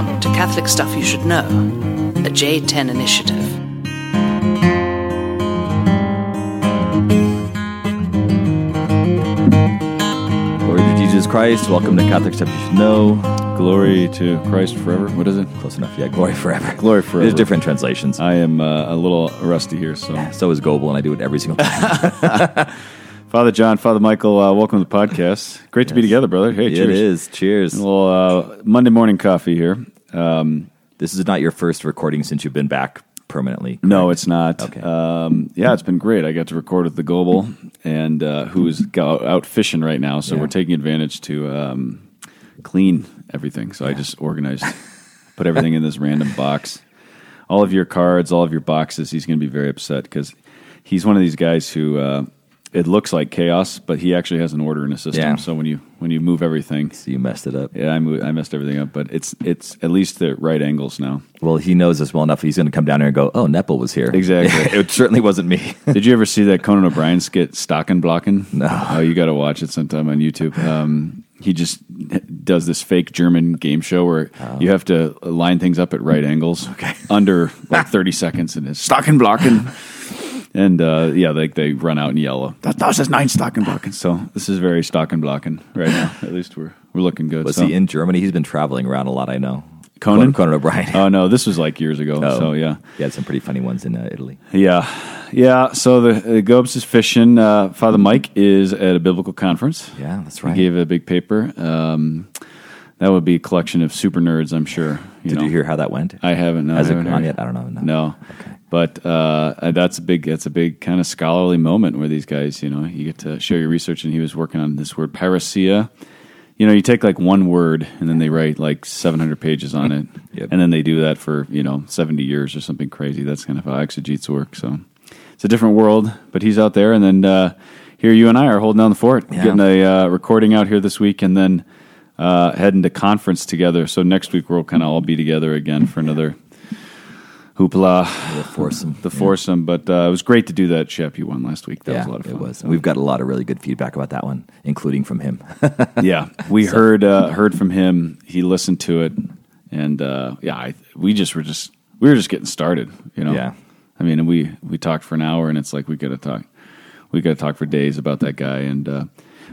Welcome to Catholic Stuff You Should Know, a J10 initiative. Glory to Jesus Christ. Welcome to Catholic Stuff You Should Know. Glory to Christ forever. What is it? Close enough. Yeah, glory forever. Glory forever. There's different translations. I am uh, a little rusty here, so. so is Goebel, and I do it every single time. Father John, Father Michael, uh, welcome to the podcast. Great to be together, brother. Hey, it cheers. is. Cheers. A little uh, Monday morning coffee here. Um, This is not your first recording since you've been back permanently. no, it's not. Okay. Um, yeah, it's been great. I got to record with the Goebel, and uh, who's out fishing right now, so Yeah. we're taking advantage to um, clean everything. So I just organized, put everything in this random box. All of your cards, all of your boxes. He's going to be very upset because he's one of these guys who uh, it looks like chaos, but he actually has an order in a system. Yeah. So when you when you move everything, So you messed it up. yeah, I, moved, I messed everything up, but it's it's at least the right angles now. Well, he knows us well enough. He's going to come down here and go, "Oh, Nepil was here." Exactly. it certainly wasn't me. Did you ever see that Conan O'Brien skit Stocking Blocking? No. Oh, you got to watch it sometime on YouTube. Um, he just does this fake German game show where you have to line things up at right angles Okay. under like 30 seconds and it's Stocking Blocking. And uh, yeah, they, they run out and yell, that, that says nine Stocking Blocking. So this is very Stocking Blocking right now. At least we're, we're looking good. Was So- he in Germany? He's been traveling around a lot. I know. Conan? Conan O'Brien. Oh, no, this was like years ago. Oh. So yeah. He had some pretty funny ones in uh, Italy. Yeah, yeah. So the, the Gobes is fishing. Uh, Father Mike is at a biblical conference. Yeah, that's right. He gave a big paper. Um, that would be a collection of super nerds, I'm sure. Did know. you hear how that went? I haven't. No, Has I haven't gone heard. yet? I don't know. No. No. Okay. But uh, that's a big. That's a big kind of scholarly moment where these guys, you know, you get to share your research, and he was working on this word parousia. You know, you take like one word, and then they write like 700 pages on it, Yep. and then they do that for you know 70 years or something crazy. That's kind of how exegetes work. So it's a different world, but he's out there, and then uh, here you and I are holding down the fort, Yeah. getting a uh, recording out here this week, and then uh, heading to conference together. So next week we'll kind of all be together again for another hoopla, The foursome. the foursome. But uh, it was great to do that Chapu won last week. That yeah, was a lot of fun. it was. So- We've got a lot of really good feedback about that one, including from him. yeah, we heard uh, heard from him. He listened to it, and uh, yeah, I, we just were just we were just getting started. You know, Yeah. I mean, we we talked for an hour, and it's like we got to talk, we got to talk for days about that guy. And uh,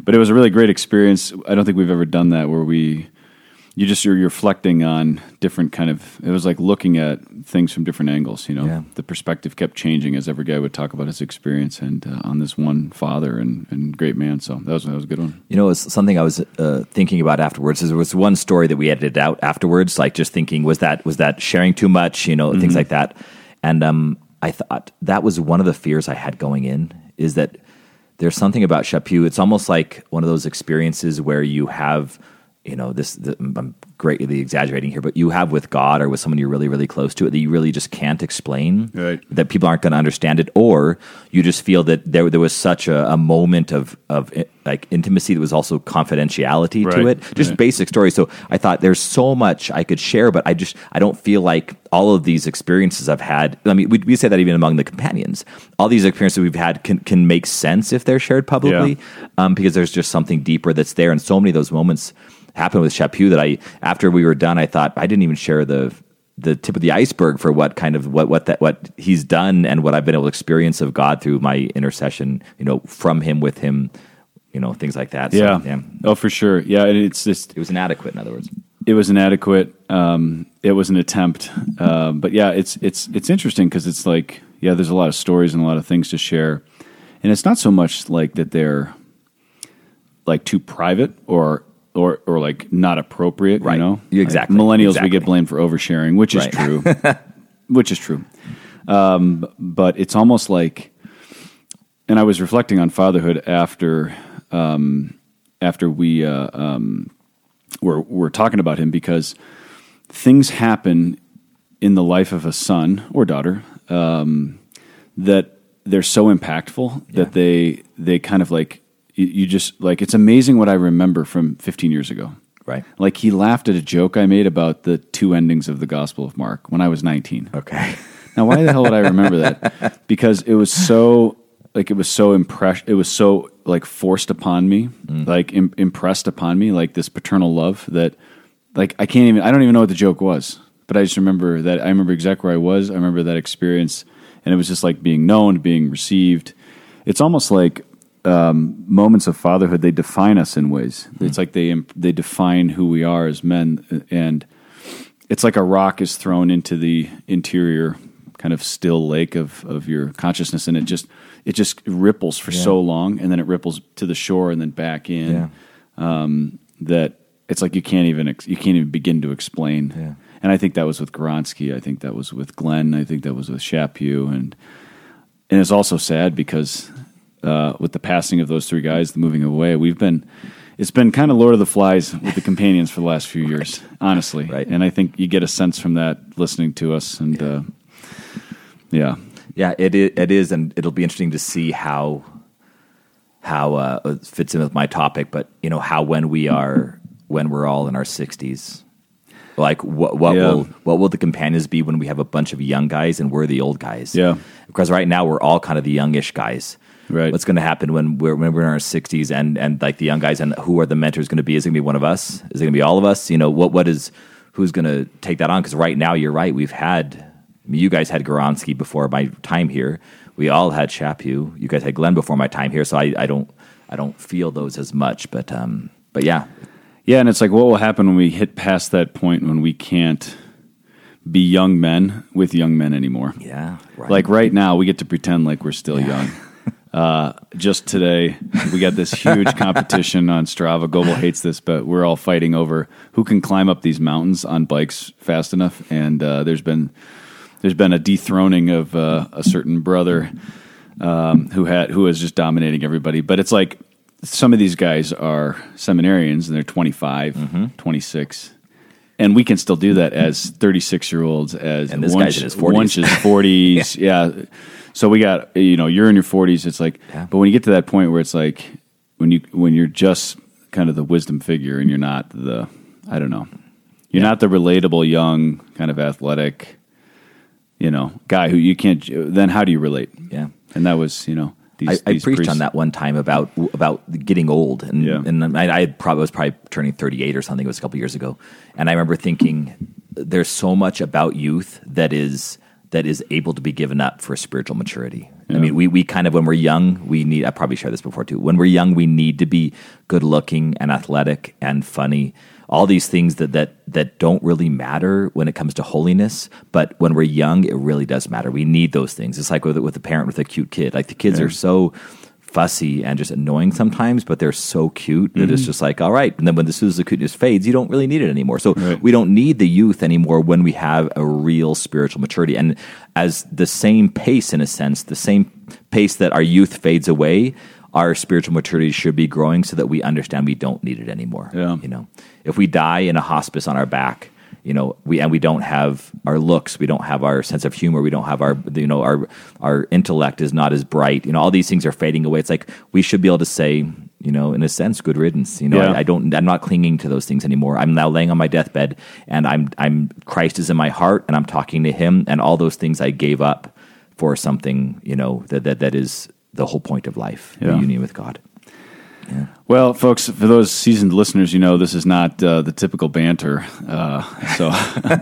but it was a really great experience. I don't think we've ever done that where we. You just you're reflecting on different kind of. It was like looking at things from different angles. You know, Yeah. the perspective kept changing as every guy would talk about his experience and uh, on this one father and, and great man. So that was that was a good one. You know, it was something I was uh, thinking about afterwards. Is there was one story that we edited out afterwards, like just thinking, was that was that sharing too much? You know, things like that. And um, I thought that was one of the fears I had going in is that there's something about Chapu. It's almost like one of those experiences where you have, you know, this. The, I'm greatly exaggerating here, but you have with God or with someone you're really, really close to that you really just can't explain. Right. That people aren't going to understand it, or you just feel that there there was such a, a moment of of eh, like intimacy that was also confidentiality to it. Just right. basic story So I thought there's so much I could share, but I just I don't feel like all of these experiences I've had. I mean, we, we say that even among the companions, all these experiences we've had can can make sense if they're shared publicly, um, because there's just something deeper that's there, and so many of those moments happened with Chapu that I after we were done, I thought I didn't even share the the tip of the iceberg for what kind of what what that what he's done and what I've been able to experience of God through my intercession, you know, from him with him, you know, things like that. So, Yeah. yeah. Oh, for sure. Yeah, and it's just It was inadequate, in other words. it was inadequate. Um, it was an attempt, um, but yeah, it's it's it's interesting because it's like yeah, there's a lot of stories and a lot of things to share, and it's not so much like that they're like too private or or or like not appropriate. Right. You know, Yeah, Like, exactly. millennials, we get blamed for oversharing, which is Right. true, which is true. Um, but it's almost like, and I was reflecting on fatherhood after um, after we uh, um, were were talking about him because things happen in the life of a son or daughter um, that they're so impactful that they they kind of like you, you just like it's amazing what I remember from 15 years ago. Right. Like he laughed at a joke I made about the two endings of the Gospel of Mark when I was 19. Okay. Now, why the hell would I remember that? Because it was so like it was so impress. It was so like forced upon me, mm. like Im- impressed upon me, like this paternal love that like I can't even I don't even know what the joke was, but I just remember that I remember exactly where I was. I remember that experience, and it was just like being known, being received. It's almost like um, moments of fatherhood. They define us in ways. It's like they they define who we are as men, and it's like a rock is thrown into the interior kind of still lake of, of your consciousness and it just it just ripples for Yeah. so long and then it ripples to the shore and then back in Yeah. um, that it's like you can't even ex- you can't even begin to explain Yeah. and I think that was with Goronsky I think that was with Glenn I think that was with Chapu and and it's also sad because uh, with the passing of those three guys the moving away we've been it's been kind of Lord of the Flies with the companions for the last few years, honestly. Right. And I think you get a sense from that listening to us. And uh, yeah, Yeah, it is, it is, and it'll be interesting to see how how uh, it fits in with my topic. But you know how when we are when we're all in our sixties, like what what Yeah. will what will the companions be when we have a bunch of young guys and we're the old guys? Yeah. because right now we're all kind of the youngish guys. Right. What's going to happen when we're when we're in our sixties and and like the young guys and who are the mentors going to be? Is it going to be one of us? Is it going to be all of us? You know what what is who's going to take that on? Because right now you're right. We've had I mean, you guys had Goronsky before my time here. We all had Chapu. You guys had Glenn before my time here. So I, I don't I don't feel those as much. But um but yeah yeah. And it's like, what will happen when we hit past that point when we can't be young men with young men anymore? yeah right. Like right now, we get to pretend like we're still young. Uh, just today, we got this huge competition on Strava. Goebel hates this, but we're all fighting over who can climb up these mountains on bikes fast enough. And uh, there's been there's been a dethroning of uh, a certain brother um, who had who is just dominating everybody. But it's like some of these guys are seminarians and they're 25, Mm-hmm. 26. And we can still do that as 36 year olds, as And this guy's in his 40s. Wunsch's 40s. yeah. So we got, you know, you're in your 40s. It's like, Yeah. but when you get to that point where it's like, when you, when you're just kind of the wisdom figure and you're not the, I don't know, you're not the relatable young kind of athletic, you know, guy who you can't, then how do you relate? yeah. And that was, you know, these, I, I preached priests- on that one time about about getting old, and Yeah. and I, I probably was probably turning thirty eight or something. It was a couple years ago, and I remember thinking, there's so much about youth that is that is able to be given up for spiritual maturity. I mean, we we kind of when we're young, we need. I probably shared this before too. When we're young, we need to be good looking and athletic and funny. All these things that that that don't really matter when it comes to holiness, but when we're young, it really does matter. We need those things. It's like with with a parent with a cute kid. Like the kids are so fussy and just annoying sometimes, but they're so cute that Mm-hmm. it's just like, all right. And then when the Susan cuteness fades, you don't really need it anymore. So Right. we don't need the youth anymore when we have a real spiritual maturity. And as the same pace, in a sense, the same pace that our youth fades away, our spiritual maturity should be growing so that we understand we don't need it anymore. Yeah. You know, if we die in a hospice on our back, you know, we and we don't have our looks, we don't have our sense of humor, we don't have our, you know, our our intellect is not as bright. You know, all these things are fading away. It's like we should be able to say, you know, in a sense, good riddance. You know, Yeah. I, I don't, I'm not clinging to those things anymore. I'm now laying on my deathbed, and I'm, I'm Christ is in my heart, and I'm talking to Him, and all those things I gave up for something, you know, that that that is the whole point of life, the union with God. Well, folks, for those seasoned listeners, you know this is not uh, the typical banter. Uh, so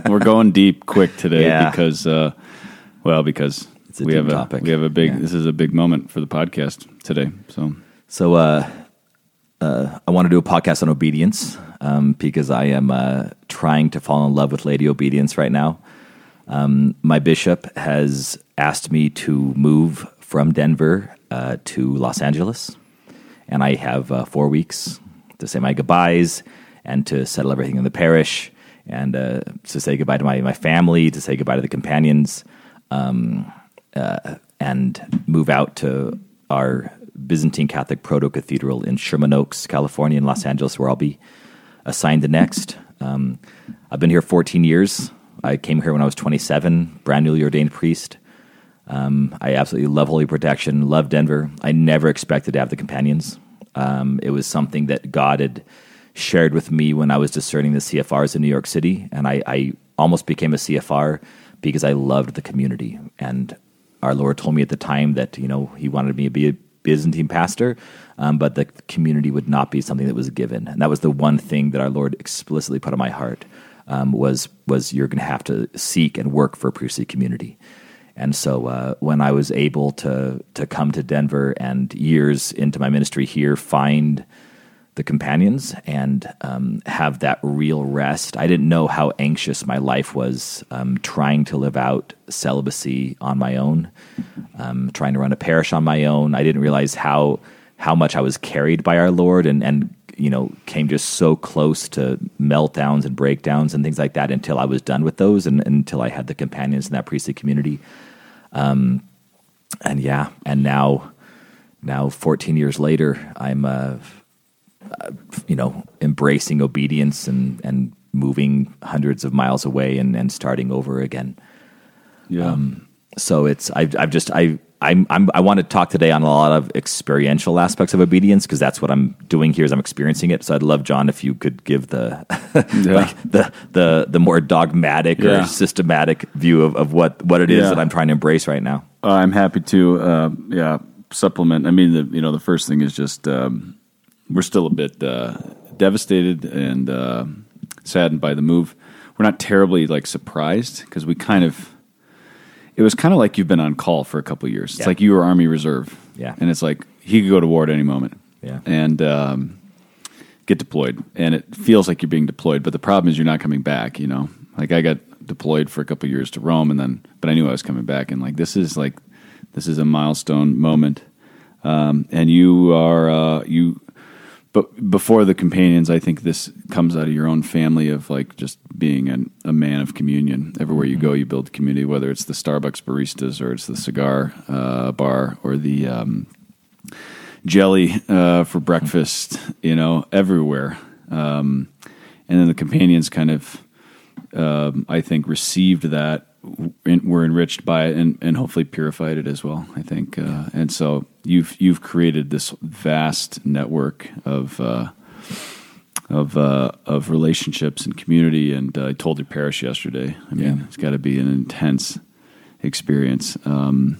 we're going deep quick today Yeah. because, uh, well, because It's a we have a topic. we have a big. Yeah. This is a big moment for the podcast today. So So, uh, uh, I want to do a podcast on obedience um, because I am uh, trying to fall in love with Lady Obedience right now. Um, my bishop has asked me to move from Denver uh, to Los Angeles, and I have uh, four weeks to say my goodbyes and to settle everything in the parish and uh, to say goodbye to my, my family, to say goodbye to the companions and move out to our Byzantine Catholic Proto Cathedral in Sherman Oaks, California, in Los Angeles, where I'll be assigned the next. Um, I've been here 14 years. I came here when I was 27, brand newly ordained priest. Um, I absolutely love Holy Protection, love Denver. I never expected to have the companions. Um, it was something that God had shared with me when I was discerning the CFRs in New York City, and I, I almost became a CFR because I loved the community. And our Lord told me at the time that you know He wanted me to be a, Byzantine pastor, um, but the community would not be something that was given. And that was the one thing that our Lord explicitly put on my heart um, was was you're going to have to seek and work for a priestly community. And so uh, when I was able to to come to Denver and years into my ministry here find the companions and um, have that real rest. I didn't know how anxious my life was um, trying to live out celibacy on my own, um, trying to run a parish on my own. I didn't realize how how much I was carried by our Lord and and you know came just so close to meltdowns and breakdowns and things like that until I was done with those and, and until I had the companions in that priestly community. Um, and yeah, and now now 14 years later, I'm uh, uh, you know, embracing obedience and, and moving hundreds of miles away and, and starting over again. Yeah. Um, so it's I've I've just I I'm, I'm I want to talk today on a lot of experiential aspects of obedience because that's what I'm doing here is I'm experiencing it. So I'd love John if you could give the yeah. like the the the more dogmatic yeah. or systematic view of, of what what it is yeah. that I'm trying to embrace right now. Uh, I'm happy to uh, yeah supplement. I mean the you know the first thing is just um, we're still a bit uh, devastated and uh, saddened by the move. We're not terribly like surprised because we kind of it was kind of like you've been on call for a couple years. It's yeah. like you were Army Reserve, yeah, and it's like he could go to war at any moment, yeah, and um, get deployed, and it feels like you're being deployed. But the problem is you're not coming back. You know, like I got deployed for a couple years to Rome, and then but I knew I was coming back, and like this is like this is a milestone moment, um, and you are uh, you but before the companions, I think this comes out of your own family of like just being an, a man of communion. Everywhere you go, mm-hmm. you build community, whether it's the Starbucks baristas or it's the cigar uh, bar or the um, jelly uh, for breakfast. You know, everywhere. Um, and then the companions kind of, um, I think, received that were enriched by it and, and hopefully purified it as well. I think, uh, and so you've you've created this vast network of uh, of uh, of relationships and community. And uh, I told your parish yesterday. I mean, yeah. it's got to be an intense experience. Um,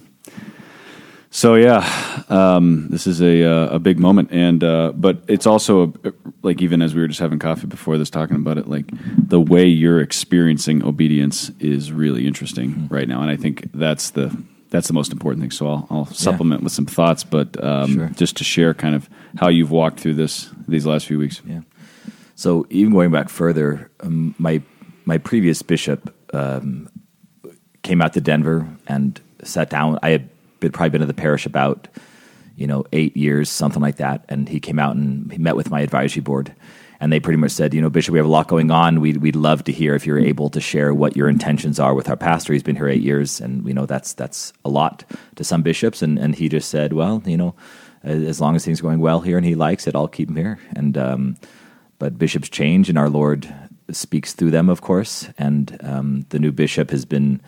so yeah, um, this is a uh, a big moment, and uh, but it's also a, like even as we were just having coffee before this, talking about it, like the way you're experiencing obedience is really interesting mm-hmm. right now, and I think that's the that's the most important thing. So I'll, I'll supplement yeah. with some thoughts, but um, sure. just to share kind of how you've walked through this these last few weeks. Yeah. So even going back further, um, my my previous bishop um, came out to Denver and sat down. I had been, probably been to the parish about you know eight years, something like that, and he came out and he met with my advisory board and they pretty much said, you know, Bishop, we have a lot going on. We'd, we'd love to hear if you're able to share what your intentions are with our pastor. He's been here eight years, and we know that's that's a lot to some bishops. And, and he just said, well, you know, as long as things are going well here and he likes it, I'll keep him here. And um, but bishops change, and our Lord speaks through them, of course. And um, the new bishop has been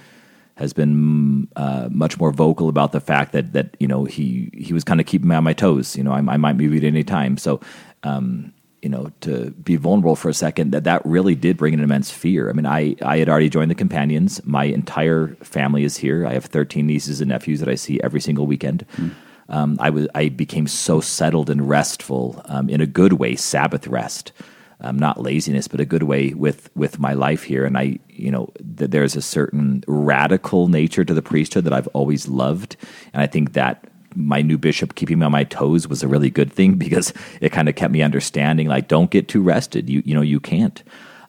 has been uh, much more vocal about the fact that that you know he he was kind of keeping me on my toes. You know, I, I might move at any time. So um, you know, to be vulnerable for a second, that that really did bring an immense fear. I mean, I, I had already joined the companions. My entire family is here. I have 13 nieces and nephews that I see every single weekend. Mm. Um, I was I became so settled and restful um, in a good way, Sabbath rest, um, not laziness, but a good way with with my life here. And I, you know, th- there's a certain radical nature to the priesthood that I've always loved, and I think that my new bishop keeping me on my toes was a really good thing because it kind of kept me understanding like don't get too rested. You you know you can't.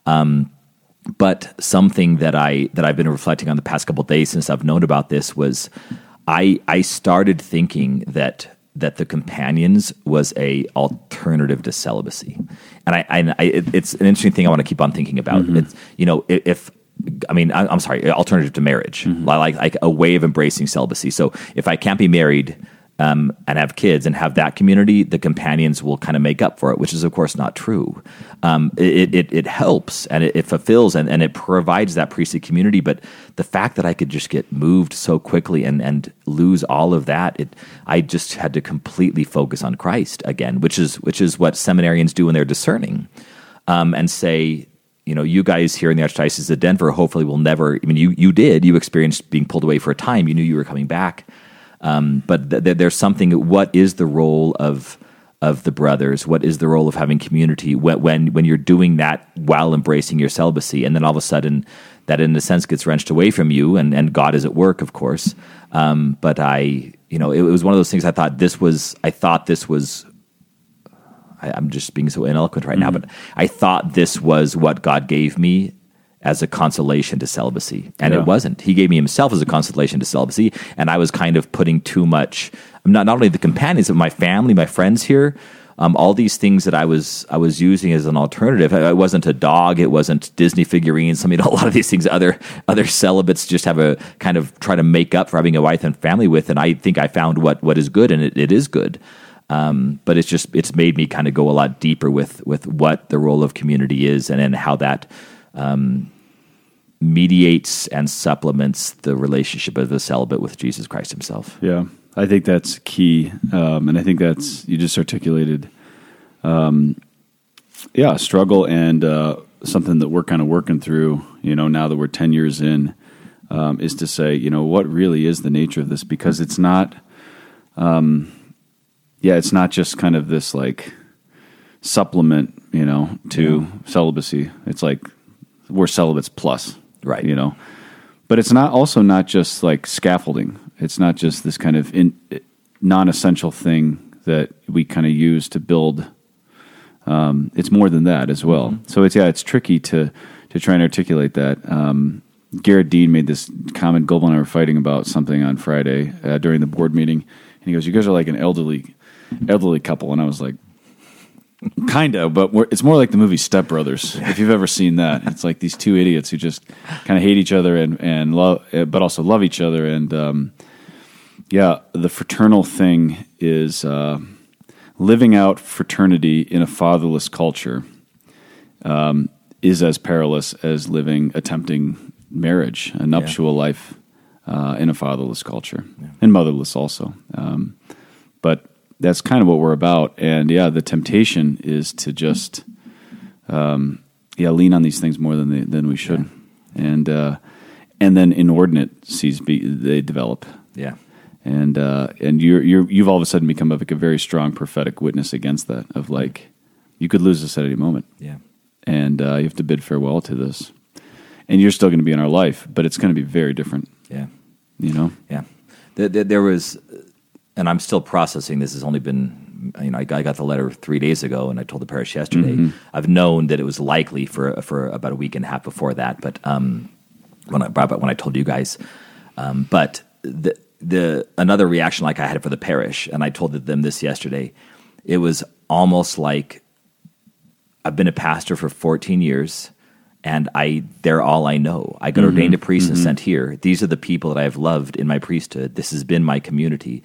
Um, but something that I that I've been reflecting on the past couple days since I've known about this was I I started thinking that that the companions was a alternative to celibacy, and I, I, I it's an interesting thing I want to keep on thinking about. Mm-hmm. It's you know if I mean, I, am sorry, alternative to marriage, mm-hmm. like like a way of embracing celibacy. So if I can't be married um, and have kids and have that community, the companions will kind of make up for it, which is of course not true. Um, it, it, it helps and it, it fulfills and, and it provides that priestly community. But the fact that I could just get moved so quickly and and lose all of that, it I just had to completely focus on Christ again, which is which is what seminarians do when they're discerning, um, and say you know, you guys here in the Archdiocese of Denver hopefully will never. I mean, you you did. You experienced being pulled away for a time. You knew you were coming back. Um, but th- th- there's something. What is the role of of the brothers? What is the role of having community when when, when you're doing that while embracing your celibacy, and then all of a sudden that, in a sense, gets wrenched away from you, and, and God is at work, of course. Um, but I, you know, it, it was one of those things. I thought this was. I thought this was I, am just being so ineloquent right now, Mm-hmm. but I thought this was what God gave me as a consolation to celibacy, and Yeah. it wasn't. He gave me Himself as a consolation to celibacy, and I was kind of putting too much. Not not only the companions, but my family, my friends here. Um, all these things that I was I was using as an alternative. It wasn't a dog. It wasn't Disney figurines. I mean, a lot of these things other other celibates just have a kind of try to make up for having a wife and family with. And I think I found what what is good, and it, it is good. Um, but it's just it's made me kind of go a lot deeper with with what the role of community is, and then how that um, mediates and supplements the relationship of the celibate with Jesus Christ Himself. Yeah, I think that's key, um, and I think that's you just articulated. Um, yeah, struggle and uh, something that we're kind of working through. You know, now that we're ten years in, um, is to say, you know, what really is the nature of this? Because it's not, um, yeah, it's not just kind of this like supplement, you know, to celibacy. It's like we're celibates plus, Right. You know, but it's not also not just like scaffolding. It's not just this kind of in, non-essential thing that we kind of use to build. Um, it's more than that as well. So it's yeah, it's tricky to to try and articulate that. Um, Garrett Dean made this comment. Goebel and I were fighting about something on Friday uh, during the board meeting, and he goes, "You guys are like an elderly elderly couple," and I was like. Kind of, but we're, it's more like the movie Step Brothers. If you've ever seen that, it's like these two idiots who just kind of hate each other and and love, uh, but also love each other. And um, yeah, the fraternal thing is uh, living out fraternity in a fatherless culture um, is as perilous as living attempting marriage, a nuptial life uh, in a fatherless culture, and motherless also. Um, but that's kind of what we're about. And yeah, the temptation is to just um, yeah lean on these things more than they, than we should, and uh, and then inordinate sees be, they develop Yeah. and uh, and you're you're you've all of a sudden become like a very strong prophetic witness against that of like you could lose this at any moment Yeah. and uh, you have to bid farewell to this and you're still going to be in our life but it's going to be very different Yeah. you know Yeah, there, there was, and I'm still processing. This has only been, you know, I, I got the letter three days ago, and I told the parish yesterday. I've known that it was likely for for about a week and a half before that, but um, when I but when I told you guys, um, but the the another reaction like I had for the parish, and I told them this yesterday. It was almost like I've been a pastor for 14 years and I they're all I know. I got ordained a priest and sent here. These are the people that I've loved in my priesthood. This has been my community.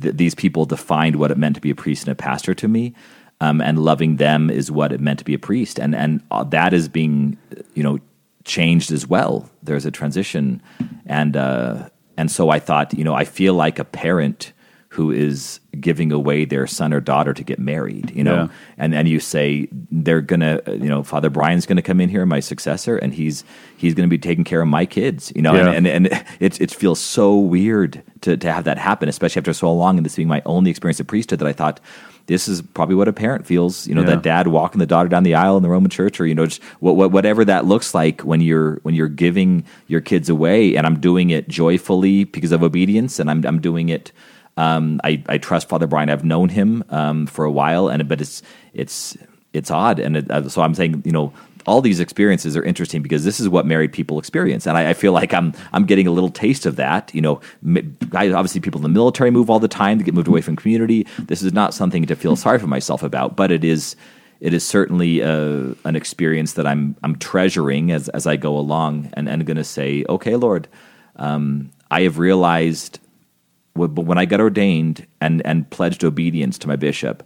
Th- these people defined what it meant to be a priest and a pastor to me. Um, and loving them is what it meant to be a priest, and and uh, that is being, you know, changed as well. There's a transition, and uh, and so I thought, you know, I feel like a parent who is giving away their son or daughter to get married, you know, Yeah. and and you say they're gonna, you know, Father Brian's gonna come in here, my successor, and he's he's gonna be taking care of my kids, you know, Yeah. and, and and it it feels so weird to to have that happen, especially after so long, and this being my only experience of priesthood, that I thought. This is probably what a parent feels, you know, Yeah. that dad walking the daughter down the aisle in the Roman Church, or you know, just what, what, whatever that looks like when you're when you're giving your kids away. And I'm doing it joyfully because of obedience, and I'm I'm doing it um, I, I trust Father Brian. I've known him um, for a while, and but it's it's it's odd, and it, uh, so I'm saying you know all these experiences are interesting because this is what married people experience, and I, I feel like I'm I'm getting a little taste of that. You know, obviously people in the military move all the time to get moved away from community. This is not something to feel sorry for myself about, but it is it is certainly uh, an experience that I'm I'm treasuring as as I go along, and and going to say, okay, Lord, um, I have realized but when I got ordained and and pledged obedience to my bishop,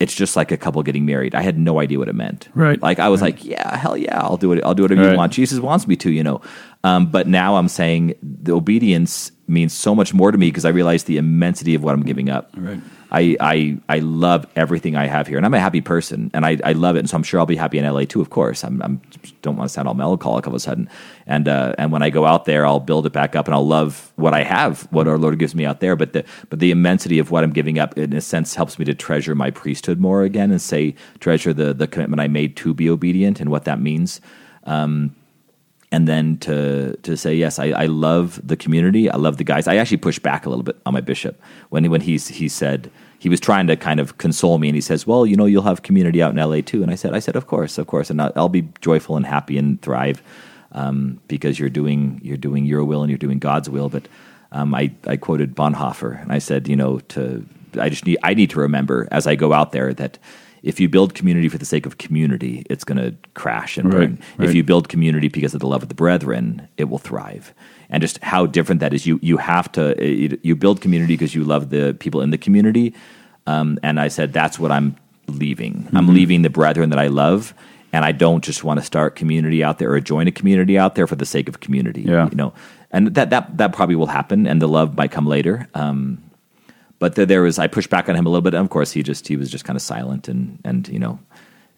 it's just like a couple getting married. I had no idea what it meant. Right. Like I was like, yeah, hell yeah, I'll do it. I'll do whatever Right. you want. Jesus wants me to, you know. Um, but now I'm saying the obedience means so much more to me because I realize the immensity of what I'm giving up. Right. I, I I love everything I have here, and I'm a happy person, and I, I love it, and so I'm sure I'll be happy in LA too. Of course, I'm, I'm don't want to sound all melancholic all of a sudden, and uh, and when I go out there, I'll build it back up, and I'll love what I have, what our Lord gives me out there. But the but the immensity of what I'm giving up, in a sense, helps me to treasure my priesthood more again, and say treasure the the commitment I made to be obedient and what that means. Um, and then to to say yes, I, I love the community. I love the guys. I actually pushed back a little bit on my bishop when when he's he said he was trying to kind of console me, and he says, "Well, you know, you'll have community out in LA too." And I said, "I said, of course, of course, and I'll, be joyful and happy and thrive um, because you're doing you're doing your will and you're doing God's will." But um, I I quoted Bonhoeffer, and I said, you know, to I just need I need to remember as I go out there that if you build community for the sake of community, it's going to crash and burn. right. If you build community because of the love of the brethren, it will thrive. And just how different that is. You you have to you build community because you love the people in the community. Um, and I said that's what I'm leaving. Mm-hmm. I'm leaving the brethren that I love, and I don't just want to start community out there or join a community out there for the sake of community. Yeah. You know, and that that that probably will happen, and the love might come later. Um, but there, was I pushed back on him a little bit. And of course, he just he was just kind of silent and and you know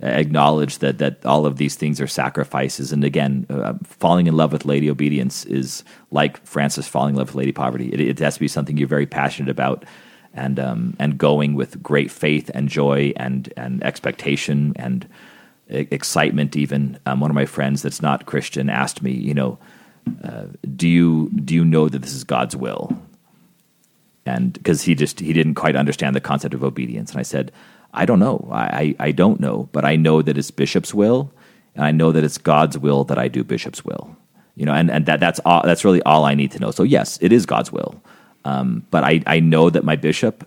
acknowledged that that all of these things are sacrifices. And again, uh, falling in love with Lady Obedience is like Francis falling in love with Lady Poverty. It, it has to be something you're very passionate about. And um, and going with great faith and joy and and expectation and excitement. Even um, one of my friends that's not Christian asked me, you know, uh, do you do you know that this is God's will? And because he just he didn't quite understand the concept of obedience. And i said i don't know. I, I don't know but i know that it's bishop's will and i know that it's god's will that i do bishop's will. You know and and that that's all that's really all i need to know. So yes it is god's will. Um, but i i know that my bishop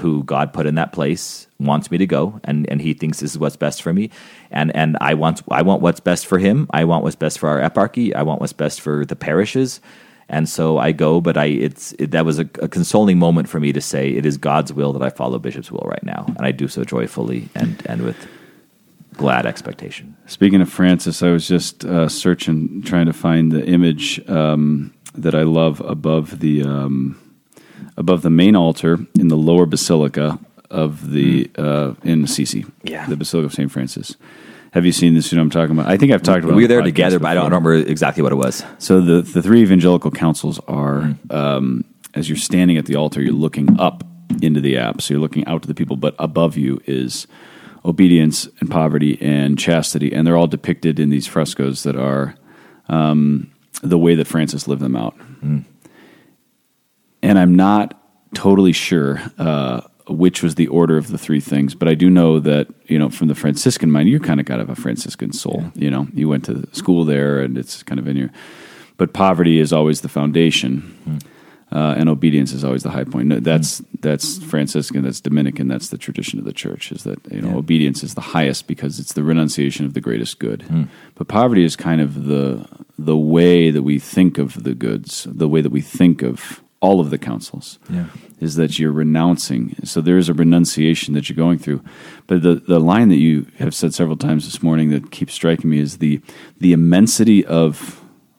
who god put in that place wants me to go and and he thinks this is what's best for me. And and i want i want what's best for him. I want what's best for our eparchy. I want what's best for the parishes and so I go, but I it's it, that was a, a consoling moment for me to say it is God's will that I follow Bishop's will right now, and I do so joyfully and and with glad expectation. Speaking of Francis, I was just uh, searching, trying to find the image um, that I love above the um, above the main altar in the lower basilica of the uh, in Assisi, Yeah. the Basilica of Saint Francis. Have you seen this? You know I'm talking about. I think I've talked about. it we were there together, but I don't remember exactly what it was. So the the three evangelical counsels are Mm-hmm. um, as you're standing at the altar, you're looking up into the apse, so you're looking out to the people, but above you is obedience and poverty and chastity, and they're all depicted in these frescoes that are um, the way that Francis lived them out. And I'm not totally sure uh, which was the order of the three things, but I do know that you know from the Franciscan mind, you kind of got to have a Franciscan soul. You know, you went to school there, and it's kind of in your. But poverty is always the foundation, hmm. uh, and obedience is always the high point. No, that's hmm. that's Franciscan, that's Dominican, that's the tradition of the church. Is that you know Yeah. obedience is the highest because it's the renunciation of the greatest good. Hmm. But poverty is kind of the the way that we think of the goods, the way that we think of all of the counsels Yeah. is that you're renouncing. So there is a renunciation that you're going through. But the, the line that you have said several times this morning that keeps striking me is the the immensity of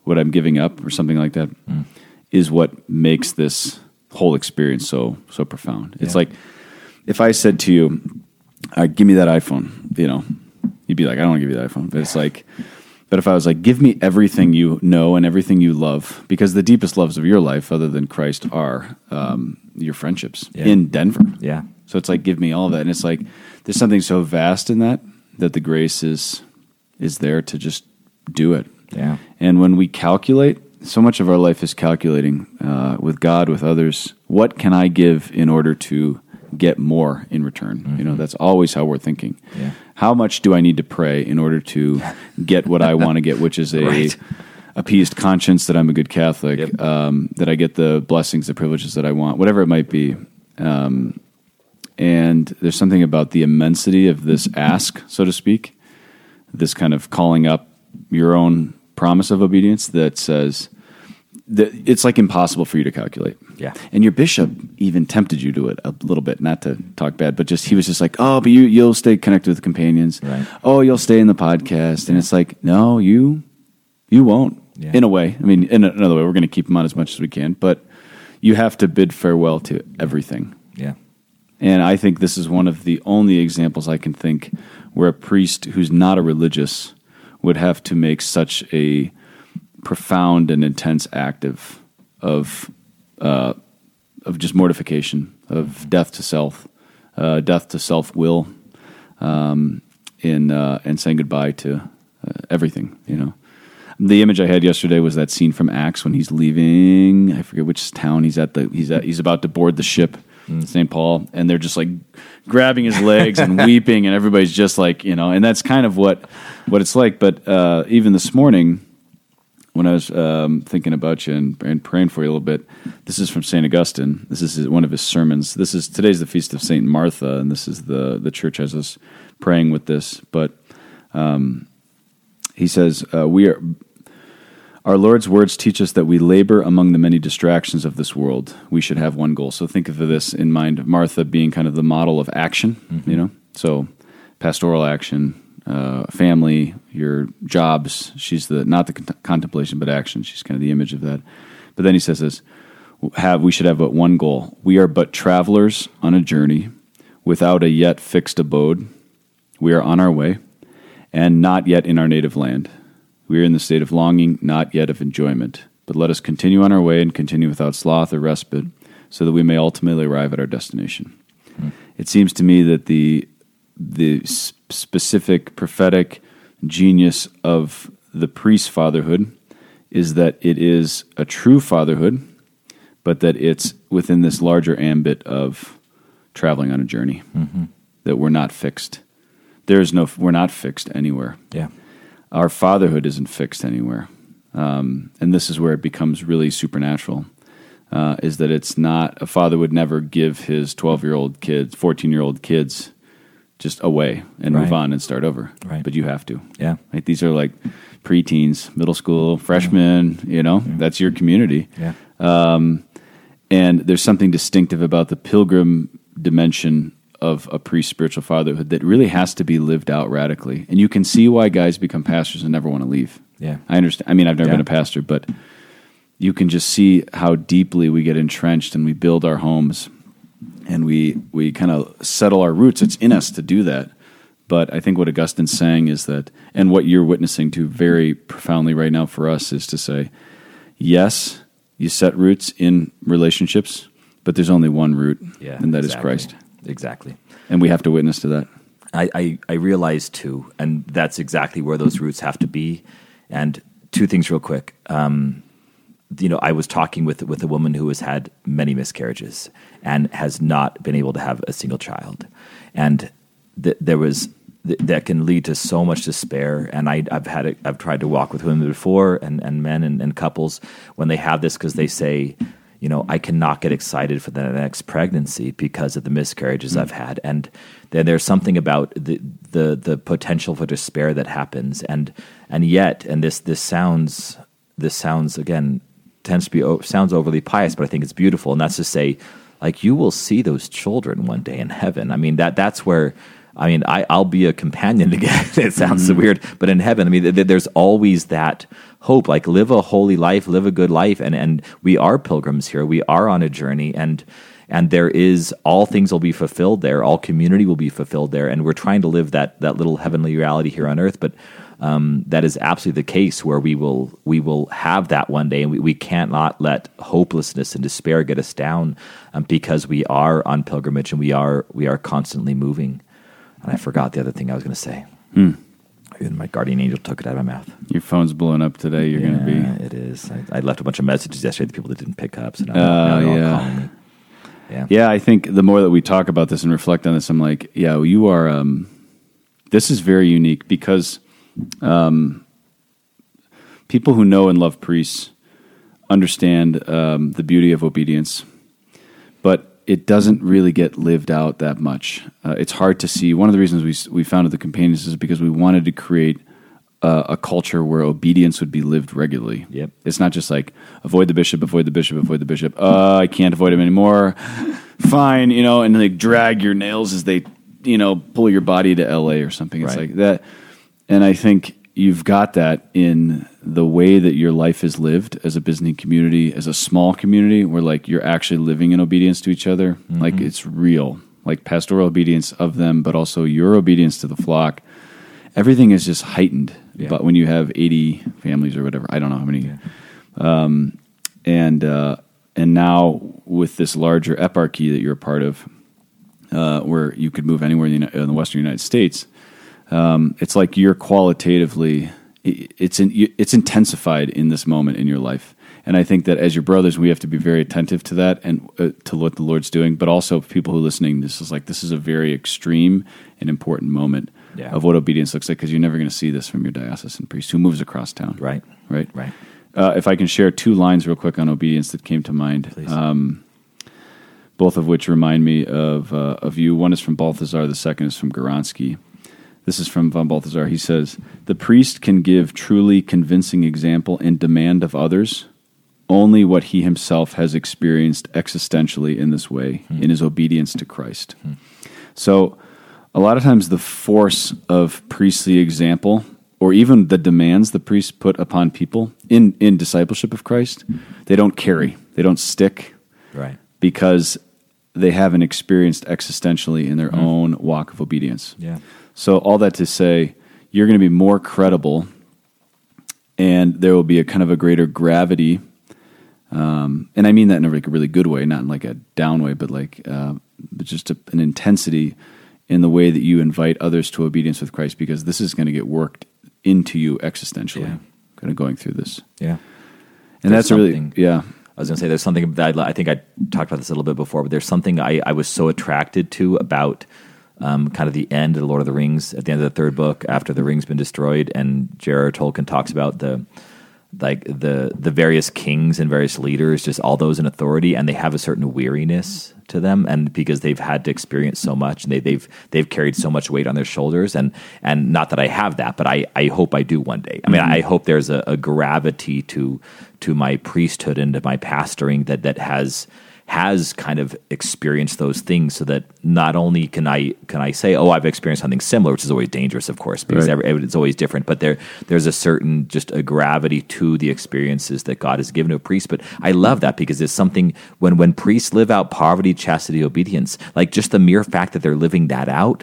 what I'm giving up or something like that mm. is what makes this whole experience so so profound. It's Yeah. like if I said to you, All right, give me that iPhone, you know, you'd be like, I don't want to give you that iPhone. But it's like but if I was like, give me everything you know and everything you love, because the deepest loves of your life, other than Christ, are um, your friendships Yeah. in Denver. Yeah. So it's like, give me all that, and it's like there's something so vast in that that the grace is is there to just do it. Yeah. And when we calculate, so much of our life is calculating uh, with God, with others. What can I give in order to get more in return? You know, that's always how we're thinking. Mm-hmm. Yeah. How much do I need to pray in order to get what I want to get, which is a Right. appeased conscience that I'm a good Catholic, Yep. um, that I get the blessings, the privileges that I want, whatever it might be. Um, and there's something about the immensity of this ask, so to speak, this kind of calling up your own promise of obedience that says that it's like impossible for you to calculate. Yeah. And your bishop even tempted you to it a little bit, not to talk bad, but just he was just like, "Oh, but you you'll stay connected with companions. Right. Oh, you'll stay in the podcast." And it's like, "No, you you won't." Yeah. In a way. I mean, in another way, we're going to keep them on as much as we can, but you have to bid farewell to everything Yeah. And I think this is one of the only examples I can think where a priest who's not a religious would have to make such a profound and intense act of of uh, of just mortification, of death to self, uh, death to self will, um, in uh, and saying goodbye to uh, everything. You know, the image I had yesterday was that scene from Acts when he's leaving. I forget which town he's at. The he's at, he's about to board the ship. St. Paul, and they're just like grabbing his legs and weeping, and everybody's just like, you know, and that's kind of what what it's like. But uh, even this morning, when I was um, thinking about you and, and praying for you a little bit, this is from Saint Augustine. This is his- one of his sermons. This is today's the feast of Saint Martha, and this is the the church has us praying with this. But um, he says uh, we are. Our Lord's words teach us that we labor among the many distractions of this world. We should have one goal. So think of this in mind. Martha being kind of the model of action, you know. So pastoral action, uh, family, your jobs. She's the not the con- contemplation, but action. She's kind of the image of that. But then he says this: have we should have but one goal. We are but travelers on a journey, without a yet fixed abode. We are on our way, and not yet in our native land. We are in the state of longing, not yet of enjoyment. But let us continue on our way and continue without sloth or respite, so that we may ultimately arrive at our destination. It seems to me that the the specific prophetic genius of the priest fatherhood is that it is a true fatherhood, but that it's within this larger ambit of traveling on a journey. That we're not fixed. There is no. We're not fixed anywhere Yeah. our fatherhood isn't fixed anywhere. Um, and this is where it becomes really supernatural. Uh, is that it's not a father would never give his 12 year old kids, 14 year old kids just away and move on and start over. Right. But you have to. Yeah. Right? These are like preteens, middle school, freshmen, you know, that's your community. Yeah. Um, and there's something distinctive about the pilgrim dimension of a pre spiritual fatherhood that really has to be lived out radically. And you can see why guys become pastors and never want to leave. Yeah. I understand. I mean, I've never Yeah. been a pastor, but you can just see how deeply we get entrenched and we build our homes and we, we kind of settle our roots. It's in us to do that. But I think what Augustine's saying is that, and what you're witnessing to very profoundly right now for us is to say, yes, you set roots in relationships, but there's only one root, Yeah. and that is exactly. Christ. Exactly. And we have to witness to that. I, I, I realize too, and that's exactly where those roots have to be. And two things, real quick. Um, you know, I was talking with with a woman who has had many miscarriages and has not been able to have a single child, and th- there was th- that can lead to so much despair. And I, I've had it, I've tried to walk with women before, and, and men and, and couples when they have this because they say, you know, I cannot get excited for the next pregnancy because of the miscarriages hmm. I've had, and then there's something about the the the potential for despair that happens, and and yet, and this this sounds this sounds again tends to be sounds overly pious, but I think it's beautiful, and that's to say, like you will see those children one day in heaven. I mean that that's where. I mean, I, I'll be a companion again. it sounds so weird, but in heaven, I mean, th- there's always that hope. Like, live a holy life, live a good life, and and we are pilgrims here. We are on a journey, and and there is all things will be fulfilled there. All community will be fulfilled there, and we're trying to live that that little heavenly reality here on earth. But um, that is absolutely the case where we will we will have that one day, and we, we can't let hopelessness and despair get us down um, because we are on pilgrimage and we are we are constantly moving. And I forgot the other thing I was going to say. And my guardian angel took it out of my mouth. Your phone's blowing up today. You're going to be. It is. I, I left a bunch of messages yesterday to people that didn't pick up. So now, Oh, now yeah. calling me. Yeah. Yeah, I think the more that we talk about this and reflect on this, I'm like, yeah, well, you are. Um, this is very unique because um, people who know and love priests understand um, the beauty of obedience, but it doesn't really get lived out that much. Uh, it's hard to see. One of the reasons we we founded the companions is because we wanted to create uh, a culture where obedience would be lived regularly. Yep. It's not just like avoid the bishop, avoid the bishop, avoid the bishop. Uh, I can't avoid him anymore. Fine, you know, and they drag your nails as they, you know, pull your body to L.A. or something. It's Right. like that, and I think you've got that in the way that your life is lived as a business community, as a small community, where like you're actually living in obedience to each other. Like it's real. like pastoral obedience of them, but also your obedience to the flock. Everything is just heightened. Yeah. But when you have 80 families or whatever, I don't know how many. Um, and uh, and now with this larger eparchy that you're a part of, uh, where you could move anywhere in the, in the Western United States, um, it's like you're qualitatively it's in, it's intensified in this moment in your life. And I think that as your brothers, we have to be very attentive to that and uh, to what the Lord's doing. But also, people who are listening, this is like this is a very extreme and important moment Yeah. of what obedience looks like because you're never going to see this from your diocesan priest who moves across town. Right. Right. Right. Uh, if I can share two lines real quick on obedience that came to mind, um, both of which remind me of uh, of you. One is from Balthasar, the second is from Goransky. This is from von Balthasar. He says, "The priest can give truly convincing example and demand of others only what he himself has experienced existentially in this way hmm. in his obedience to Christ." Hmm. So, a lot of times the force of priestly example or even the demands the priests put upon people in, in discipleship of Christ, they don't carry, they don't stick Right. because they haven't experienced existentially in their hmm. own walk of obedience. Yeah. So, all that to say, you're going to be more credible and there will be a kind of a greater gravity. Um, and I mean that in a, like a really good way, not in like a down way, but like uh, but just a, an intensity in the way that you invite others to obedience with Christ, because this is going to get worked into you existentially, Yeah. kind of going through this. Yeah. And There's that's really, yeah, I was going to say there's something that I, I think I talked about this a little bit before, but there's something I, I was so attracted to about um, kind of the end of the Lord of the Rings at the end of the third book after the ring's been destroyed, and J.R.R. Tolkien talks about the like the the various kings and various leaders, just all those in authority, and they have a certain weariness to them, and because they've had to experience so much, and they, they've they've carried so much weight on their shoulders, and and not that I have that, but I I hope I do one day. I mean, I hope there's a, a gravity to to my priesthood and to my pastoring that that has has kind of experienced those things so that not only can I can I say oh I've experienced something similar which is always dangerous of course because Right. every, it's always different but there there's a certain just a gravity to the experiences that God has given to a priest but I love that because it's something when when priests live out poverty chastity obedience like just the mere fact that they're living that out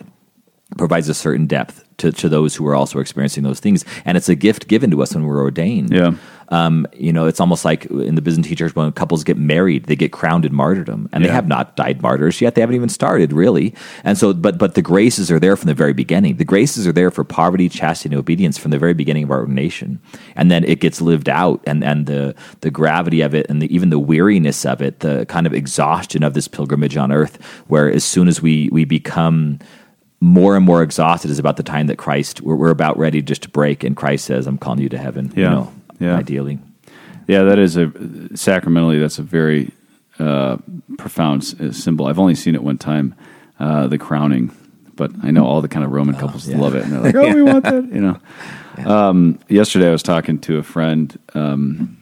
provides a certain depth to, to those who are also experiencing those things and it's a gift given to us when we're ordained Yeah. Um, you know, it's almost like in the Byzantine church when couples get married, they get crowned in martyrdom, and they have not died martyrs yet. They haven't even started really, and so, but but the graces are there from the very beginning. The graces are there for poverty, chastity, and obedience from the very beginning of our ordination, and then it gets lived out, and and the the gravity of it, and the, even the weariness of it, the kind of exhaustion of this pilgrimage on earth, where as soon as we we become more and more exhausted is about the time that Christ we're, we're about ready just to break, and Christ says, "I'm calling you to heaven." You Yeah. know, Yeah. ideally. Yeah, that is a sacramentally. That's a very uh, profound uh, symbol. I've only seen it one time, uh, the crowning, but I know all the kind of Roman couples yeah. love it, and they're like, "Oh, we want that," you know. Um, yesterday, I was talking to a friend um,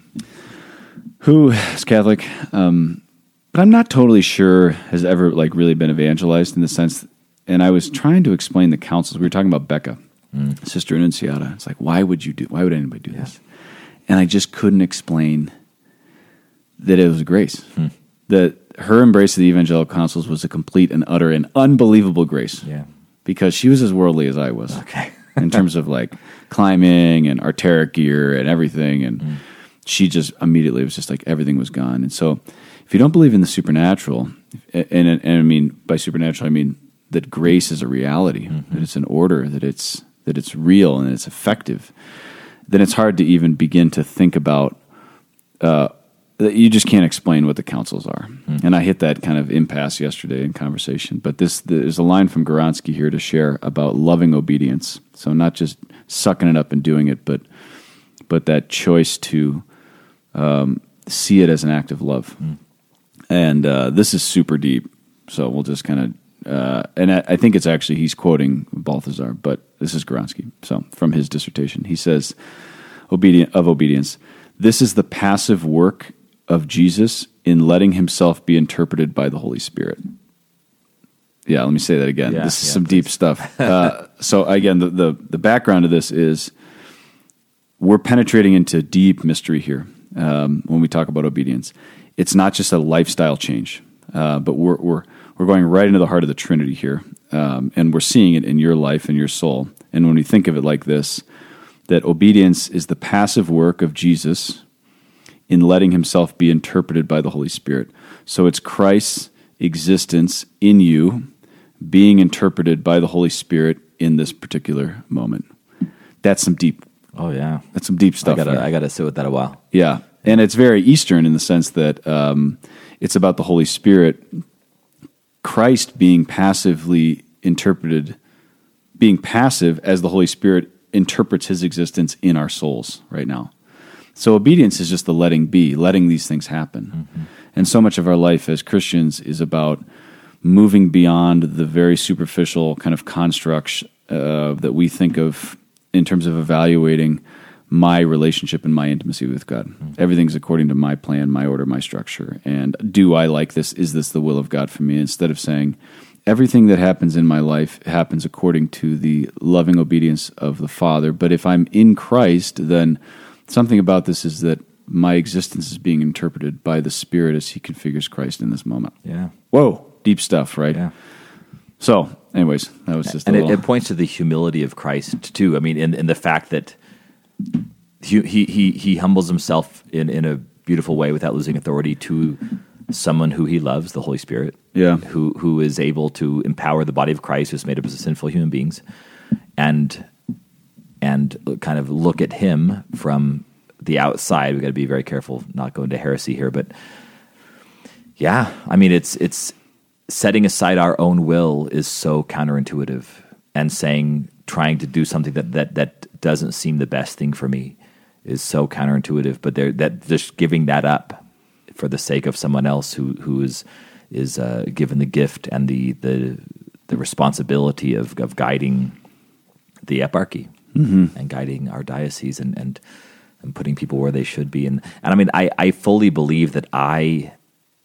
who is Catholic, um, but I'm not totally sure has ever like really been evangelized in the sense. And I was trying to explain the counsels. We were talking about Becca, Sister Annunciata. It's like, why would you do? Why would anybody do this? And I just couldn't explain that it was grace. Hmm. That her embrace of the evangelical counsels was a complete and utter and unbelievable grace. Yeah. Because she was as worldly as I was. Okay. in terms of like climbing and Arc'teryx gear and everything. And hmm. she just immediately was just like everything was gone. And so if you don't believe in the supernatural, and, and, and I mean by supernatural, I mean that grace is a reality, mm-hmm. that it's an order, that it's that it's real and it's effective, then it's hard to even begin to think about uh, you just can't explain what the counsels are. And I hit that kind of impasse yesterday in conversation. But this there's a line from Gawronski here to share about loving obedience. So not just sucking it up and doing it, but but that choice to um, see it as an act of love. And uh, this is super deep. So we'll just kind of. Uh, and I, I think it's actually he's quoting Balthasar, but this is Gawronski. So from his dissertation, he says, obedient of obedience. This is the passive work of Jesus in letting himself be interpreted by the Holy Spirit. Yeah, let me say that again. Yeah, this is yeah, some deep stuff. Uh, so again, the, the the background of this is we're penetrating into deep mystery here um, when we talk about obedience. It's not just a lifestyle change, uh, but we're we're we're going right into the heart of the Trinity here, um, and we're seeing it in your life and your soul. And when we think of it like this, that obedience is the passive work of Jesus in letting himself be interpreted by the Holy Spirit. So it's Christ's existence in you being interpreted by the Holy Spirit in this particular moment. That's some deep. Oh yeah, That's some deep I stuff. gotta. I gotta sit with that a while. Yeah, and it's very Eastern in the sense that um, it's about the Holy Spirit, Christ being passively interpreted, being passive as the Holy Spirit interprets His existence in our souls right now. So obedience is just the letting be, letting these things happen, and so much of our life as Christians is about moving beyond the very superficial kind of constructs uh, that we think of in terms of evaluating my relationship and my intimacy with God. Mm-hmm. Everything's according to my plan, my order, my structure. And do I like this? Is this the will of God for me? Instead of saying, everything that happens in my life happens according to the loving obedience of the Father. But if I'm in Christ, then something about this is that my existence is being interpreted by the Spirit as He configures Christ in this moment. Yeah, Whoa, deep stuff, right? yeah. So, anyways, that was just and a it, little. it points to the humility of Christ too. I mean, in, in the fact that he, he he humbles himself in in a beautiful way without losing authority to someone who he loves, the Holy Spirit. Yeah. who who is able to empower the body of Christ, who's made up of sinful human beings, and and kind of look at him from the outside. We've got to be very careful not going to heresy here, but yeah, I mean it's it's setting aside our own will is so counterintuitive and saying trying to do something that that that doesn't seem the best thing for me is so counterintuitive but they're that just giving that up for the sake of someone else who who is is uh, given the gift and the the the responsibility of of guiding the eparchy and guiding our diocese and, and and putting people where they should be. And and I mean I I fully believe that I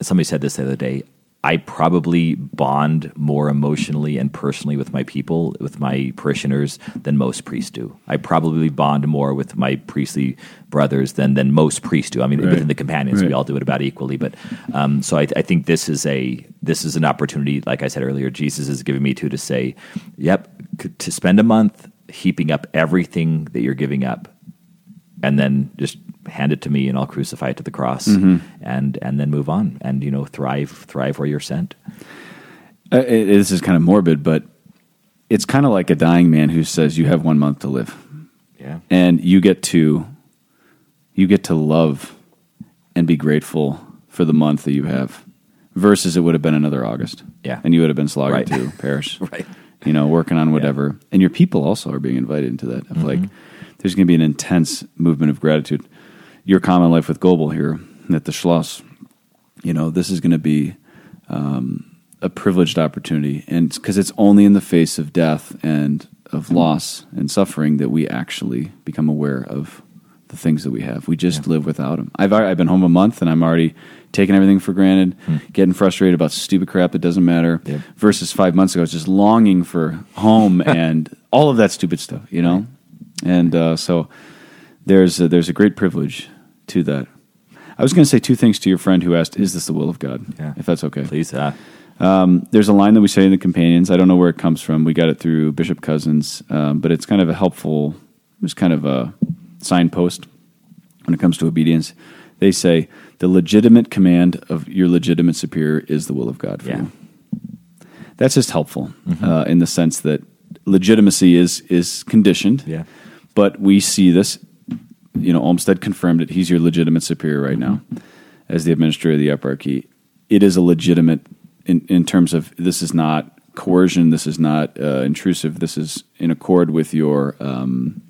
somebody said this the other day I probably bond more emotionally and personally with my people, with my parishioners, than most priests do. I probably bond more with my priestly brothers than than most priests do. I mean, Right. within the companions, we all do it about equally. But um, so I, I think this is a this is an opportunity. Like I said earlier, Jesus is giving me to to say, "Yep, to spend a month heaping up everything that you're giving up, and then just hand it to me and I'll crucify it to the cross and and then move on and you know thrive thrive where you're sent. Uh, it- this is kind of morbid, but it's kind of like a dying man who says you have one month to live, Yeah. and you get to you get to love and be grateful for the month that you have, versus it would have been another August. Yeah. and you would have been slogging Right. to parish, Right. You know, working on whatever, and your people also are being invited into that. Of like, there's going to be an intense movement of gratitude. Your common life with Goebel here at the Schloss, you know, this is going to be um, a privileged opportunity, and because it's only in the face of death and of loss and suffering that we actually become aware of the things that we have. We just live without them. I've I've been home a month and I'm already taking everything for granted, hmm. getting frustrated about stupid crap that doesn't matter. Yep. Versus five months ago, I was just longing for home and all of that stupid stuff, you know. And uh, so there's a, there's a great privilege to that. I was going to say two things to your friend who asked, "Is this the will of God?" Yeah. If that's okay, Please. Uh, there's a line that we say in the companions. I don't know where it comes from. We got it through Bishop Cousins, um, but it's kind of a helpful. It's kind of a signpost when it comes to obedience. They say the legitimate command of your legitimate superior is the will of God for Yeah. you. That's just helpful uh, in the sense that legitimacy is is conditioned. Yeah. But we see this. You know, Olmsted confirmed it. He's your legitimate superior right now, as the administrator of the eparchy. It is a legitimate in in terms of this is not coercion. This is not uh, intrusive. This is in accord with your um,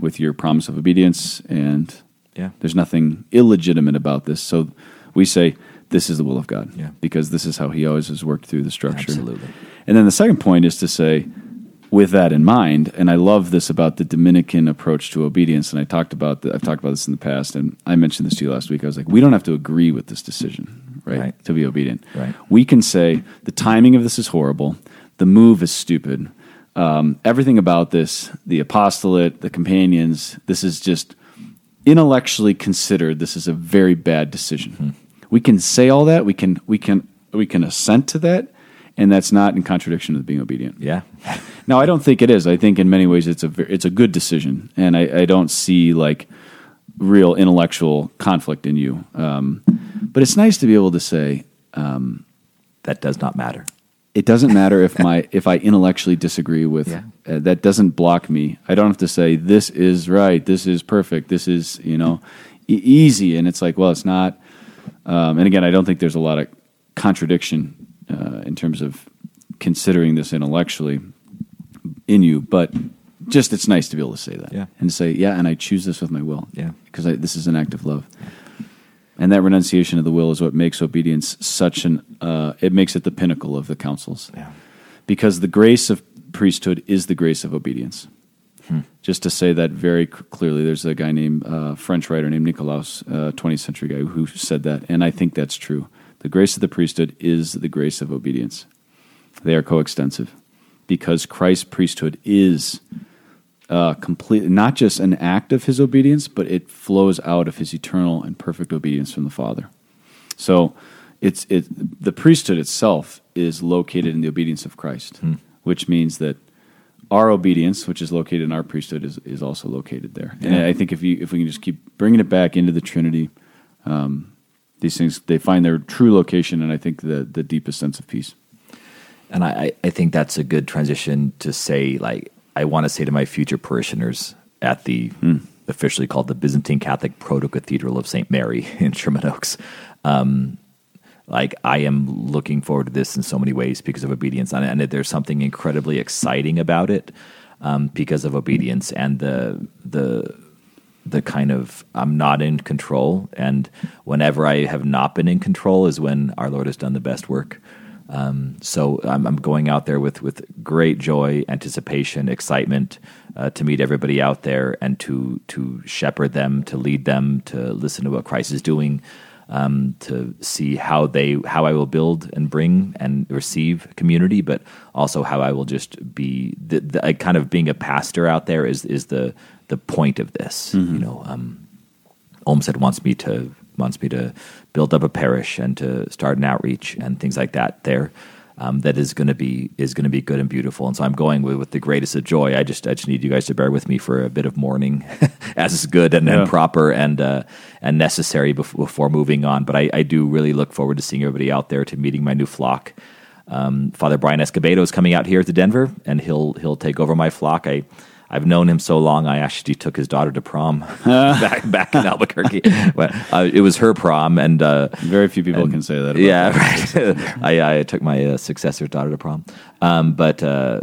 with your promise of obedience, and Yeah. there's nothing illegitimate about this. So we say this is the will of God, Yeah. because this is how He always has worked through the structure. Absolutely. And then the second point is to say, with that in mind, and I love this about the Dominican approach to obedience. And I talked about the, I've talked about this in the past, and I mentioned this to you last week. I was like, we don't have to agree with this decision, right? Right. To be obedient, Right. We can say the timing of this is horrible, the move is stupid, um, everything about this, the apostolate, the companions, this is just intellectually considered. This is a very bad decision. We can say all that. We can we can we can assent to that, and that's not in contradiction with being obedient. Yeah. now I don't think it is. I think in many ways it's a it's a good decision, and I, I don't see like real intellectual conflict in you. Um, but it's nice to be able to say that does not matter. it doesn't matter if my if I intellectually disagree with Yeah. uh, that doesn't block me. I don't have to say this is right, this is perfect, this is you know e- easy, and it's like well, it's not. Um, and again, I don't think there's a lot of contradiction uh, in terms of considering this intellectually in you, but just it's nice to be able to say that Yeah. and say yeah, and I choose this with my will, Yeah. because this is an act of love. And that renunciation of the will is what makes obedience such an. Uh, it makes it the pinnacle of the counsels Yeah. because the grace of priesthood is the grace of obedience. Hmm. Just to say that very clearly, there's a guy named uh, French writer named Nicolaus, uh, 20th century guy, who said that, and I think that's true. The grace of the priesthood is the grace of obedience. They are coextensive because Christ's priesthood is uh, complete, not just an act of his obedience, but it flows out of his eternal and perfect obedience from the Father. So it's it the priesthood itself is located in the obedience of Christ, which means that our obedience, which is located in our priesthood, is, is also located there. And I think if you if we can just keep bringing it back into the Trinity, um, these things they find their true location, and I think the the deepest sense of peace. And I, I think that's a good transition to say, like, I want to say to my future parishioners at the officially called the Byzantine Catholic Proto Cathedral of St. Mary in Sherman Oaks. Um, like, I am looking forward to this in so many ways because of obedience. And, and there's something incredibly exciting about it um, because of obedience and the, the, the kind of I'm not in control, and whenever I have not been in control is when our Lord has done the best work. Um, so I'm, I'm going out there with with great joy, anticipation, excitement uh, to meet everybody out there and to to shepherd them, to lead them, to listen to what Christ is doing, um, to see how they how I will build and bring and receive community, but also how I will just be the, the kind of being a pastor out there is is the the point of this. You know, um, Olmsted wants me to wants me to build up a parish and to start an outreach and things like that there. Um, that is going to be is going to be good and beautiful, and so I'm going with, with the greatest of joy. I just I just need you guys to bear with me for a bit of mourning, as is good and, Yeah. and proper and uh, and necessary bef- before moving on. But I, I do really look forward to seeing everybody out there, to meeting my new flock. Um, Father Brian Escobedo is coming out here to Denver, and he'll he'll take over my flock. I I've known him so long. I actually took his daughter to prom back back in Albuquerque. But, uh, it was her prom, and uh, Very few people can say that. Yeah, that. right. I, I took my uh, successor's daughter to prom, um, but uh,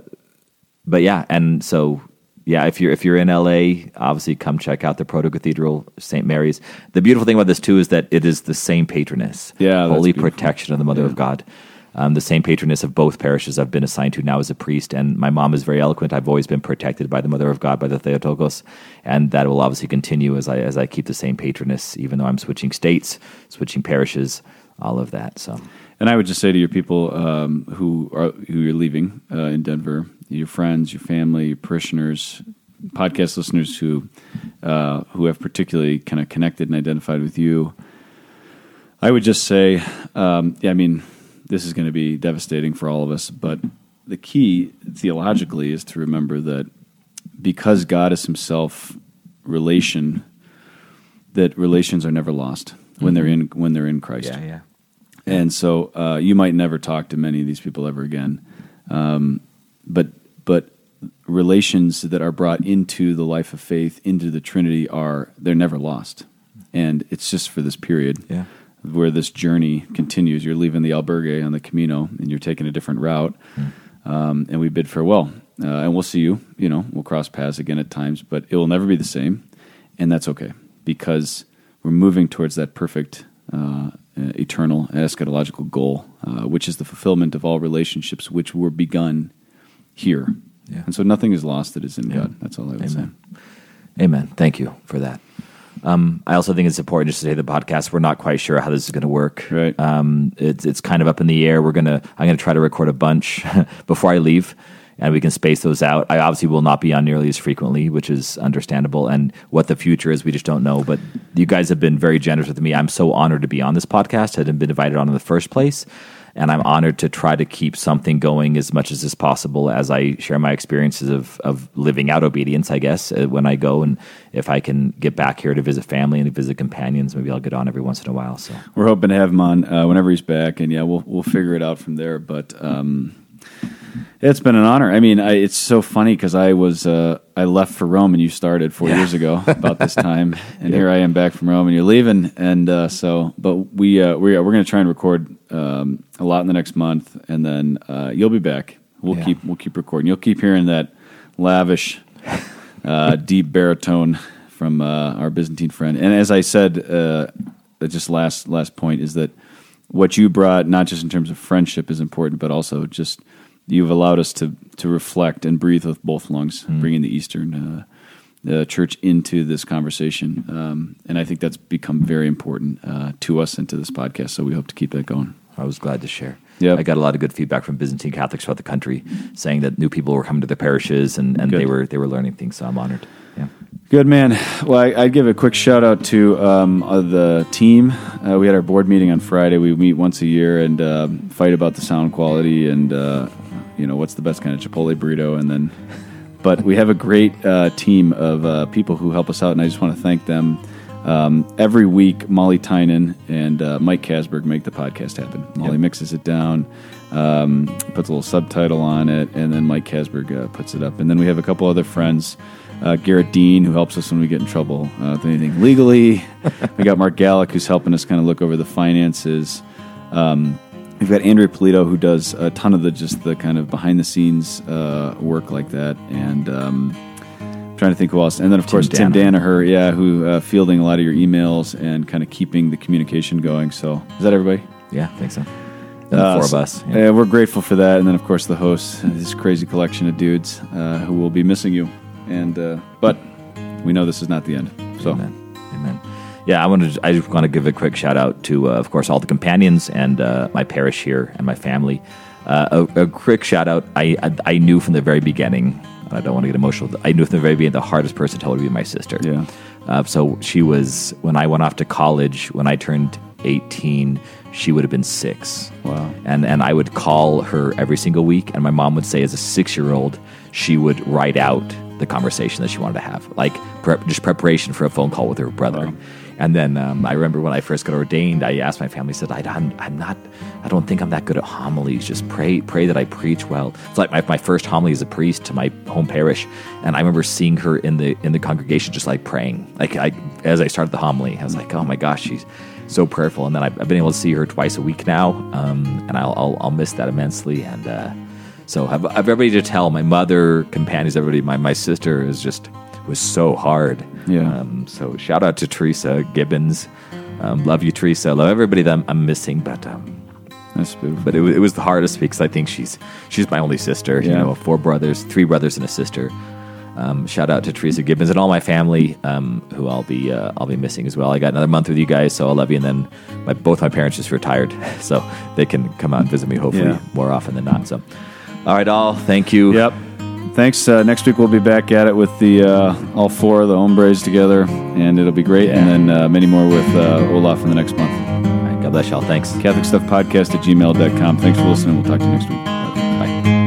but yeah, and so yeah, if you're if you're in LA, obviously come check out the Proto Cathedral, St. Mary's. The beautiful thing about this too is that it is the same patroness, Yeah, holy protection of the Mother of God. Um, the same patroness of both parishes I've been assigned to now as a priest, and my mom is very eloquent. I've always been protected by the Mother of God, by the Theotokos, and that will obviously continue as I as I keep the same patroness, even though I'm switching states, switching parishes, all of that. So And I would just say to your people um, who are who you're leaving uh, in Denver, your friends, your family, your parishioners, podcast listeners who uh, who have particularly kind of connected and identified with you, I would just say, um, yeah, I mean, this is going to be devastating for all of us, but the key theologically is to remember that because God is Himself relation, that relations are never lost when they're in when they're in Christ. yeah. And so uh, you might never talk to many of these people ever again. Um, but but relations that are brought into the life of faith, into the Trinity, are they're never lost. And it's just for this period Yeah. Where this journey continues. You're leaving the albergue on the Camino, and you're taking a different route. Um, and we bid farewell. Uh, and we'll see you. You know, we'll cross paths again at times, but it will never be the same. And that's okay because we're moving towards that perfect, uh, eternal, eschatological goal, uh, which is the fulfillment of all relationships which were begun here. Yeah. And so nothing is lost that is in Yeah. God. That's all I would Amen. Amen. Thank you for that. Um, I also think it's important just to say the podcast. We're not quite sure how this is going to work. Right. Um, it's it's kind of up in the air. We're gonna. I'm gonna try to record a bunch before I leave, and we can space those out. I obviously will not be on nearly as frequently, which is understandable. And what the future is, we just don't know. But you guys have been very generous with me. I'm so honored to be on this podcast. I hadn't been invited on in the first place, and I'm honored to try to keep something going as much as is possible as I share my experiences of of living out obedience. I guess uh, when I go and if I can get back here to visit family and to visit companions, maybe I'll get on every once in a while. So We're hoping to have him on uh, whenever he's back, and yeah, we'll we'll figure it out from there. But um, it's been an honor. I mean, I, it's so funny because I was uh, I left for Rome, and you started four Yeah. years ago about this time, and here I am back from Rome, and you're leaving, and uh, so but we uh, we we're going to try and record um, a lot in the next month, and then uh, you'll be back. We'll Yeah. keep we'll keep recording. You'll keep hearing that lavish, uh, deep baritone from uh, our Byzantine friend. And as I said, uh, just last last point is that what you brought, not just in terms of friendship, is important, but also just you've allowed us to to reflect and breathe with both lungs, bringing the Eastern. Uh, the church into this conversation, um, and I think that's become very important uh, to us and to this podcast. So we hope to keep that going. I was glad to share. Yep. I got a lot of good feedback from Byzantine Catholics throughout the country, saying that new people were coming to their parishes and, and Good. they were they were learning things. So I'm honored. Yeah. Good man. Well, I, I'd give a quick shout out to um, uh, the team. Uh, we had our board meeting on Friday. We meet once a year and um fight about the sound quality and uh, you know what's the best kind of Chipotle burrito. And then, but we have a great uh, team of uh, people who help us out, and I just want to thank them. Um, every week, Molly Tynan and uh, Mike Kasberg make the podcast happen. Molly Yep. mixes it down, um, puts a little subtitle on it, and then Mike Kasberg uh, puts it up. And then we have a couple other friends. Uh, Garrett Dean, who helps us when we get in trouble uh, with anything legally. we got Mark Gallick, who's helping us kind of look over the finances. Um, we've got Andrea Polito, who does a ton of the just the kind of behind the scenes uh, work like that, and um, I'm trying to think who else. And then of Tim course Tim Danaher. Danaher, yeah, who uh, fielding a lot of your emails and kind of keeping the communication going. So is that everybody? Yeah, I think so. The Uh, four of us. Yeah. uh, we're grateful for that, and then of course the hosts, this crazy collection of dudes uh, who will be missing you. And uh, but we know this is not the end. So Amen. Amen. Yeah, I wanted. To, I just want to give a quick shout out to, uh, of course, all the companions and uh, my parish here and my family. Uh, a, a quick shout out. I, I I knew from the very beginning. I don't want to get emotional. I knew from the very beginning the hardest person to tell would be my sister. Yeah. Uh, so she was when I went off to college. When I turned eighteen, she would have been six. Wow. And and I would call her every single week, and my mom would say, as a six year old, she would write out the conversation that she wanted to have, like prep, just preparation for a phone call with her brother. Wow. And then um, I remember when I first got ordained, I asked my family, said, I, I'm, I'm not, I don't think I'm that good at homilies. Just pray, pray that I preach well. It's like my, my first homily as a priest to my home parish, and I remember seeing her in the in the congregation, just like praying. Like I, as I started the homily, I was like, oh my gosh, she's so prayerful. And then I've, I've been able to see her twice a week now, um, and I'll, I'll I'll miss that immensely. And uh, so I've, I've everybody to tell my mother, companions, everybody. My my sister is just was so hard. Yeah. Um, so shout out to Teresa Gibbons. Um, love you, Teresa. Love everybody that I'm, I'm missing, but um, that's beautiful. but it, it was the hardest because I think she's she's my only sister. You know, four brothers, three brothers and a sister. Um, shout out to Teresa Gibbons and all my family, um, who I'll be uh, I'll be missing as well. I got another month with you guys, so I love you. And then my, both my parents just retired, so they can come out and visit me hopefully Yeah. more often than not. So, all right, all thank you. Yep. Thanks. Uh, next week we'll be back at it with the uh, all four of the hombres together, and it'll be great. And then uh, many more with uh, Olaf in the next month. All right, God bless y'all. Thanks. Catholic Stuff Podcast at gmail.com. Thanks for listening. We'll talk to you next week. Bye.